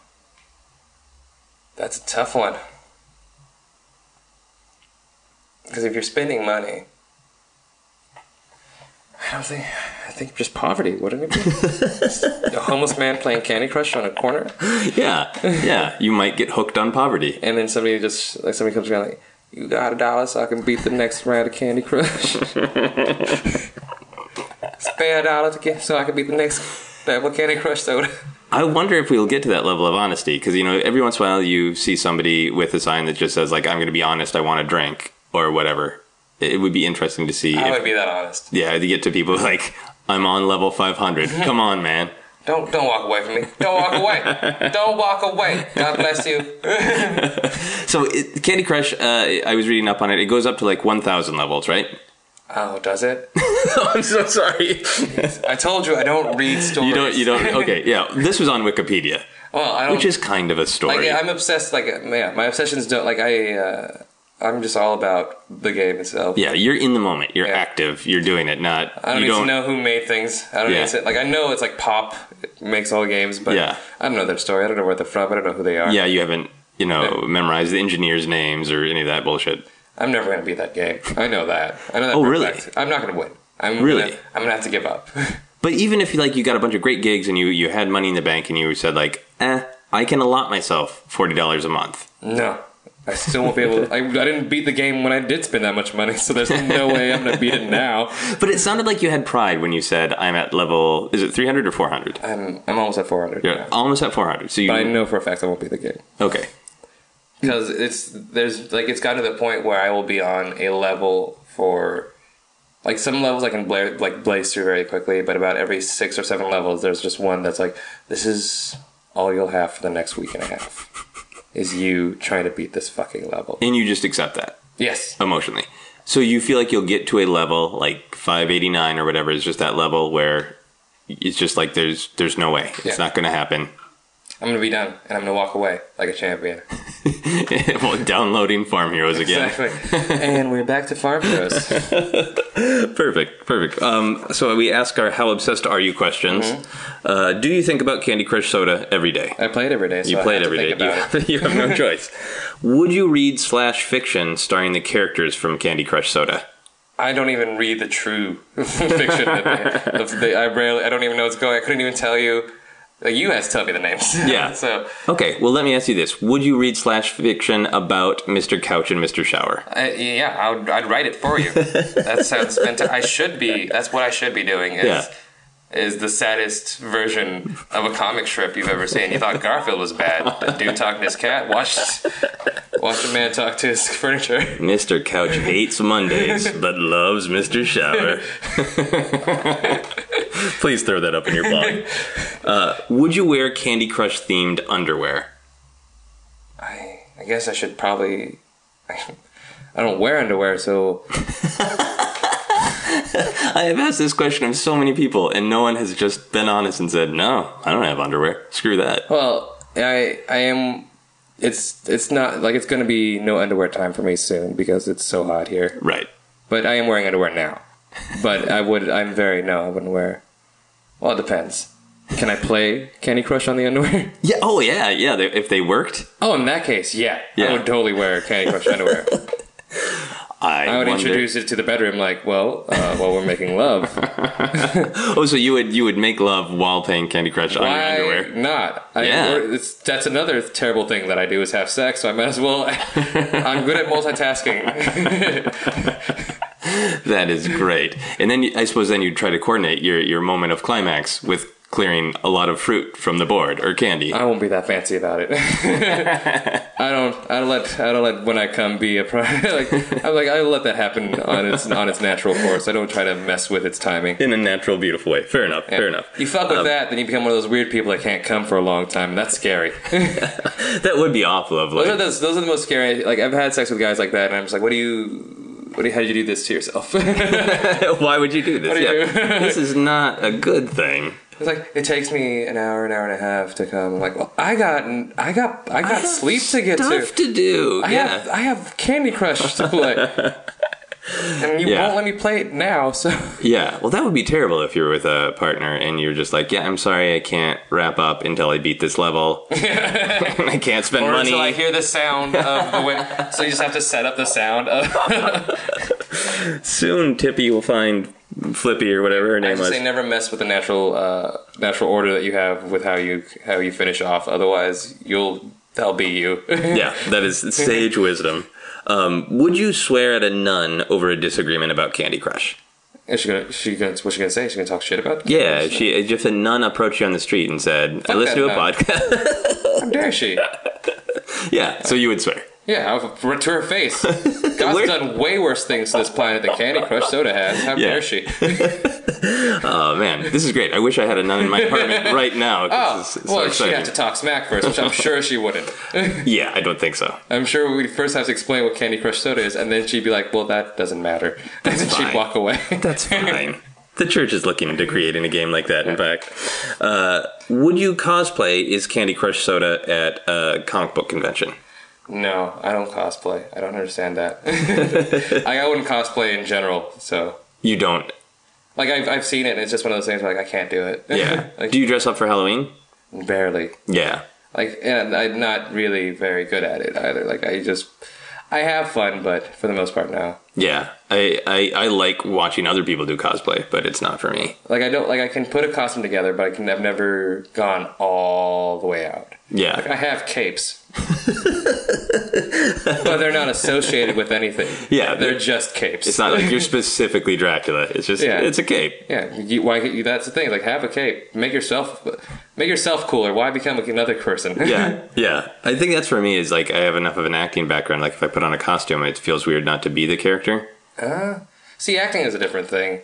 that's a tough one. Because if you're spending money, I don't think I think just poverty, wouldn't it be? a homeless man playing Candy Crush on a corner, Yeah, yeah. You might get hooked on poverty. and then somebody just like somebody comes around like, "You got a dollar so I can beat the next round of Candy Crush." Spare a dollar to get so I can beat the next level of Candy Crush soda. I wonder if we'll get to that level of honesty because you know every once in a while you see somebody with a sign that just says like I'm going to be honest, I want a drink or whatever. It would be interesting to see. I if, would be that honest. yeah, to get to people like I'm on level 500. Come on, man. Don't don't walk away from me. Don't walk away. don't walk away. God bless you. So it, Candy Crush, uh, I was reading up on it. It goes up to like 1,000 levels, right? Oh, does it? I'm so sorry. I told you I don't read stories. You don't. You don't. Okay, yeah. This was on Wikipedia, Well, I don't. which is kind of a story. like I'm obsessed. Like yeah, my obsessions don't like I. Uh, I'm just all about the game itself. yeah, you're in the moment. You're Yeah. active. You're doing it. Not I don't you need don't. to know who made things. I don't Yeah. need to like I know it's like pop makes all games, but Yeah. I don't know their story. I don't know where they're from. I don't know who they are. Yeah, you haven't. You know, Yeah. memorized the engineers' names or any of that bullshit. I'm never gonna beat that game. I know that. I know that. Oh, really? fact. I'm not gonna win. I'm Really? Gonna, I'm gonna have to give up. But even if you like, you got a bunch of great gigs and you you had money in the bank and you said like, eh, I can allot myself forty dollars a month. no. I still won't be able. To, I, I didn't beat the game when I did spend that much money, so there's no way I'm gonna beat it now. But it sounded like you had pride when you said, I'm at level. Is it three hundred or four hundred? I'm I'm almost at 400. You're now. almost at four hundred. So you But I know for a fact I won't beat the game. okay. because it's there's like it's gotten to the point where I will be on a level for like some levels I can bla- like blaze through very quickly, but about every six or seven levels, there's just one that's like this is all you'll have for the next week and a half is you trying to beat this fucking level. And you just accept that Yes, emotionally. So you feel like you'll get to a level like 589 or whatever is just that level where it's just like there's there's no way it's Yeah. not going to happen. I'm gonna be done and I'm gonna walk away like a champion. well, downloading Farm Heroes again. Exactly. and we're back to Farm Heroes. Perfect, perfect. Um, so we ask our "How obsessed are you?" questions. Mm-hmm. Uh, do you think about Candy Crush Soda every day? I play it every day. So You I play it every day. to every think day. about it. You, you have no choice. Would you read slash fiction starring the characters from Candy Crush Soda? I don't even read the true fiction. That they, the, the, I rarely. I don't even know what's going. I couldn't even tell you. Like, you guys tell me the names. Yeah. so Okay, well, let me ask you this: Would you read slash fiction about Mr. Couch and Mr. Shower? I, yeah, I would, I'd write it for you. that sounds fantastic. I should be. That's what I should be doing. Is, Yeah. Is the saddest version of a comic strip you've ever seen? You thought Garfield was bad. The dude talking to his cat. Watch, watch a man talk to his furniture. Mr. Couch hates Mondays but loves Mr. Shower. Please throw that up in your blog. Uh, would you wear Candy Crush themed underwear? I, I guess I should probably. I don't wear underwear, so I have asked this question of so many people, and no one has just been honest and said, "No, I don't have underwear. Screw that." Well, I I am. It's it's not like it's going to be no underwear time for me soon because it's so hot here. Right. But I am wearing underwear now. But I would. I'm very no. I wouldn't wear. Well, it depends. Can I play Candy Crush on the underwear? Yeah. Oh, yeah. Yeah. They, if they worked, Oh, in that case, yeah, Yeah. I would totally wear Candy Crush underwear. I, I would wonder- introduce it to the bedroom like, well, uh, while we're making love. Oh, so you would you would make love while playing Candy Crush on your Why underwear? not? I, Yeah. it's, that's another terrible thing that I do is have sex. So I might as well. I'm good at multitasking. That is great. And then I suppose then you'd try to coordinate your your moment of climax with clearing a lot of fruit from the board or candy. I won't be that fancy about it. I don't. I don't let. I don't let when I come be a pro. like I'm like I let that happen on its on its natural course. I don't try to mess with its timing. in a natural, beautiful way. Fair enough. Fair enough. You fuck with Um, that, then you become one of those weird people that can't come for a long time. and That's scary. That would be awful of those, are like. those, those are the most scary. Like I've had sex with guys like that, and I'm just like, what do you? What do you, how did you do this to yourself? Why would you do this? do you Yeah. do? this is not a good thing. It's like it takes me an hour, an hour and a half to come. I'm like, well, I got, I got, I got sleep to get to. Stuff to do. I yeah. have I have Candy Crush to play. and you Yeah. won't let me play it now, so Yeah, well, that would be terrible if you're with a partner and you're just like, yeah, I'm sorry, I can't wrap up until I beat this level. I can't spend or money. until I hear the sound of the wind. So you just have to set up the sound of Soon, Tippy will find Flippy or whatever her name just was. say never mess with the natural uh, natural order that you have with how you how you finish off. Otherwise, you'll that'll be you. yeah, that is sage wisdom. Um, would you swear at a nun over a disagreement about Candy Crush? Is she gonna? She gonna? What's she gonna say? She gonna talk shit about? Yeah, if she if a nun approached you on the street and said, "I Fuck listened to a that podcast," How dare she? yeah, so you would swear. Yeah, I'll- to her face. God's done way worse things to this planet than Candy Crush Soda has. How Yeah. dare she? Oh man, this is great. I wish I had a nun in my apartment right now. Oh, it's- it's so well, she'd have to talk smack first, which I'm sure she wouldn't. Yeah, I don't think so. I'm sure we'd first have to explain what Candy Crush Soda is, and then she'd be like, "Well, that doesn't matter," and then fine. she'd walk away. That's fine. The church is looking into creating a game like that. In fact, uh, would you cosplay is Candy Crush Soda at a comic book convention? No, I don't cosplay. I don't understand that. I, I wouldn't cosplay in general, so You don't. like I've I've seen it, and it's just one of those things where like I can't do it. Yeah. like, Do you dress up for Halloween? barely. Yeah. Like, and I'm not really very good at it either. Like, I just, I have fun, but for the most part, no. Yeah. I, I, I like watching other people do cosplay, but it's not for me. Like, I don't like I can put a costume together, but I can. I've never gone all the way out. Like, Yeah. I have capes, but they're not associated with anything. Yeah, they're they're- just capes. It's not like you're specifically Dracula. It's just Yeah. it's a cape. Yeah, you, why? You, that's the thing. Like, have a cape. Make yourself, make yourself cooler. Why become another person? Yeah, yeah. I think that's for me is like I have enough of an acting background. Like if I put on a costume, it feels weird not to be the character. Uh, see, acting is a different thing.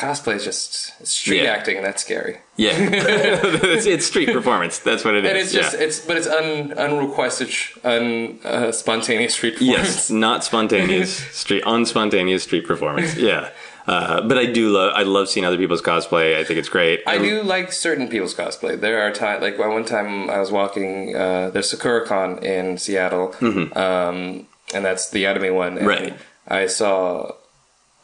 Cosplay is just it's street Yeah. acting, and that's scary. Yeah, it's, it's street performance. That's what it is. And it's just yeah. it's but it's un unrequested, un uh, spontaneous street performance. yes, not spontaneous street, unspontaneous street performance. Yeah, uh, but I do love. I love seeing other people's cosplay. I think it's great. I do like certain people's cosplay. There are times, like one time I was walking. Uh, there's SakuraCon in Seattle, um, and that's the anime one. Mm-hmm. Right. I saw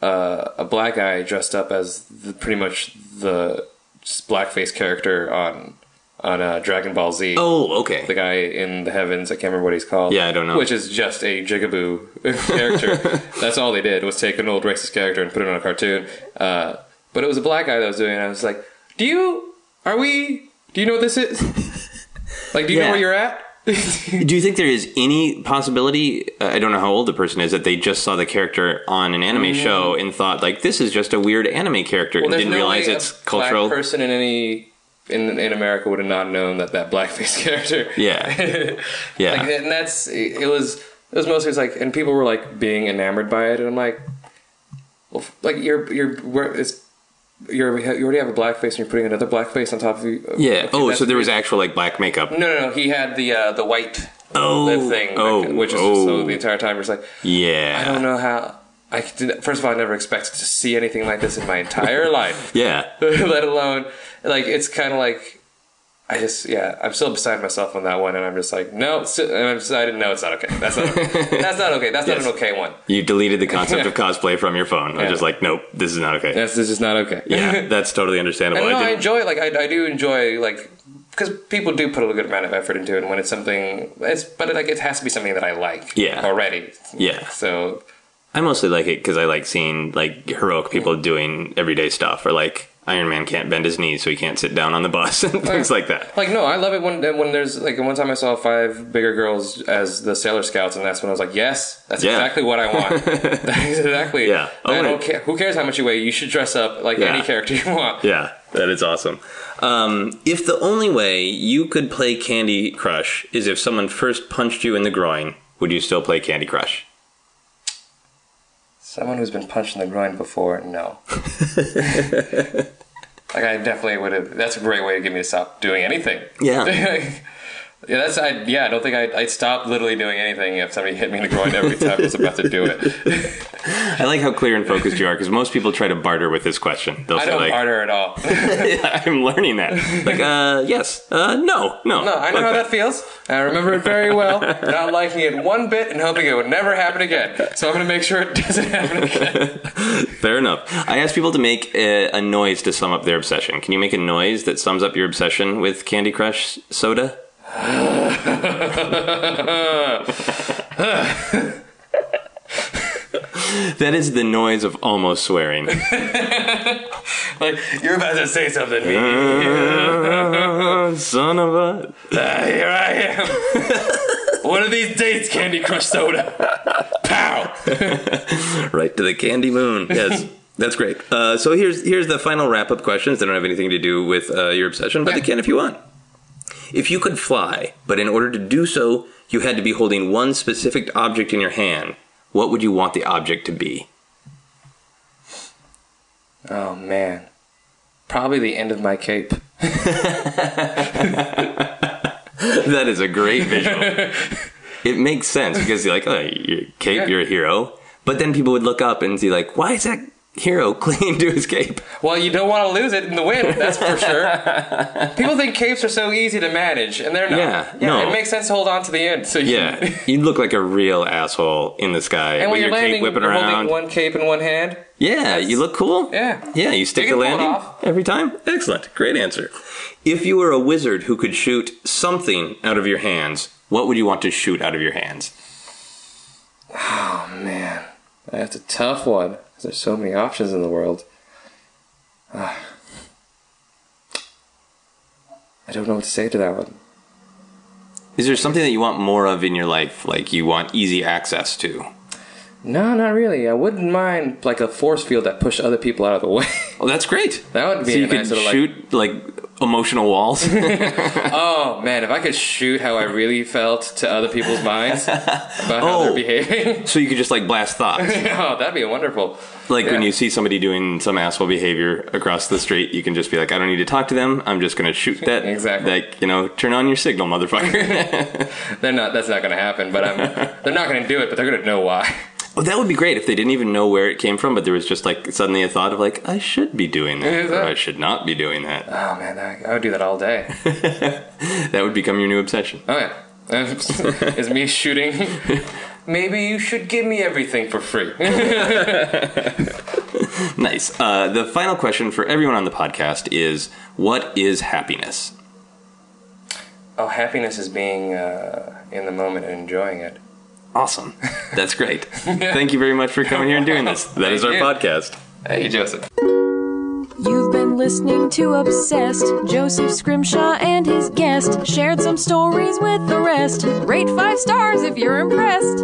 uh, a black guy dressed up as the, pretty much the blackface character on on uh, Dragon Ball Z. Oh, okay. the guy in the heavens. I can't remember what he's called. Yeah, I don't know. Which is just a jigaboo character. That's all they did was take an old racist character and put it on a cartoon. Uh, but it was a black guy that was doing it. And I was like, "Do you? Are we? Do you know what this is? like, do you Yeah. know where you're at?" Do you think there is any possibility? uh, I don't know how old the person is that they just saw the character on an anime show and thought like this is just a weird anime character and Mm. There's didn't no realize it's cultural. Black person in any in in America would have not known that that blackface character. Yeah, yeah. Like, and that's it was it was mostly like, and people were like being enamored by it, and I'm like, well, like you're you're where it's. You're, you already have a black face and you're putting another black face on top of you. yeah. Okay, Oh, so there was actual like black makeup. no, no, no. He had the uh, the white Oh, lip thing, oh, which is oh. so the entire time. It's like Yeah. I don't know how. I did, first of all, I never expected to see anything like this in my entire life. Yeah. let alone like it's kind of like I just yeah I'm still beside myself on that one and I'm just like no and I've decided no it's not okay that's not okay. that's not okay that's Yes. not an okay one You deleted the concept of cosplay from your phone. I'm just like, nope, this is not okay. that's this is not okay yeah, that's totally understandable. and no I I enjoy it like I, I do enjoy like because people do put a good amount of effort into it and when it's something it's but like it has to be something that I like Yeah. already Yeah. so I mostly like it because I like seeing like heroic people doing everyday stuff, or like Iron Man can't bend his knees, so he can't sit down on the bus and things like that. Like no, I love it when when there's like one time I saw five bigger girls as the Sailor Scouts, and that's when I was like, yes, that's Yeah. exactly what I want. that's exactly. Yeah. Oh, I don't care. Who cares how much you weigh? You should dress up like Yeah. any character you want. Yeah, that is awesome. Um, if the only way you could play Candy Crush is if someone first punched you in the groin, would you still play Candy Crush? Someone who's been punched in the groin before, no. like I definitely would have. That's a great way to get me to stop doing anything. Yeah. Yeah, that's I. Yeah, I don't think I'd, I'd stop literally doing anything if somebody hit me in the groin every time I was about to do it. I like how clear and focused you are because most people try to barter with this question. They'll I say don't like, barter at all. "I'm learning that." Like, uh, yes, uh, no, no, No, I know how that feels. I remember it very well. Not liking it one bit and hoping it would never happen again. So I'm going to make sure it doesn't happen again. Fair enough. I asked people to make a, a noise to sum up their obsession. Can you make a noise that sums up your obsession with Candy Crush soda? That is the noise of almost swearing. Like you're about to say something to me. Son of a. Ah, here I am. One of these days, Candy Crush Soda. Pow. Right to the candy moon. Yes. That's great. Uh, so here's here's the final wrap up questions. They don't have anything to do with uh, your obsession, but they can if you want. If you could fly, but in order to do so, you had to be holding one specific object in your hand, what would you want the object to be? Oh man. Probably the end of my cape. that is a great visual. it makes sense because you're like, oh, you're cape, Yeah. you're a hero. But then people would look up and see like, why is that hero clinging to his cape? Well, you don't want to lose it in the wind, that's for sure. People think capes are so easy to manage, and they're not. Yeah, no. It makes sense to hold on to the end. So you, Yeah, you'd look like a real asshole in the sky And with when your you're cape landing, whipping you're around. holding one cape in one hand. Yeah, you look cool. Yeah. Yeah, you stick You the can pull it landing every time. Excellent. Great answer. If you were a wizard who could shoot something out of your hands, what would you want to shoot out of your hands? That's a tough one. There's so many options in the world. Ah. I don't know what to say to that one. Is there something that you want more of in your life, like you want easy access to? No, not really. I wouldn't mind like a force field that pushed other people out of the way. Oh, that's great. That would be so a you nice could little, shoot like, emotional walls. oh man, if I could shoot how I really felt to other people's minds about how Oh. they're behaving, so you could just like blast thoughts. oh, that'd be wonderful. Like when you see somebody doing some asshole behavior across the street, you can just be like, I don't need to talk to them. I'm just going to shoot that. Exactly. Like, you know, turn on your signal, motherfucker. They're not. That's not going to happen. But I'm. They're not going to do it. But they're going to know why. Well, that would be great if they didn't even know where it came from, but there was just like suddenly a thought of like, I should be doing that, or that- I should not be doing that. Oh man, I, I would do that all day. That would become your new obsession. Oh yeah, is me shooting. Maybe you should give me everything for free. Nice. Uh, the final question for everyone on the podcast is what is happiness? oh, happiness is being uh, in the moment and enjoying it. Awesome. That's great. Thank you very much for coming here and doing this. That is our you. podcast. Hey, Joseph. You've been listening to Obsessed. Joseph Scrimshaw and his guest shared some stories with the rest. Rate five stars if you're impressed.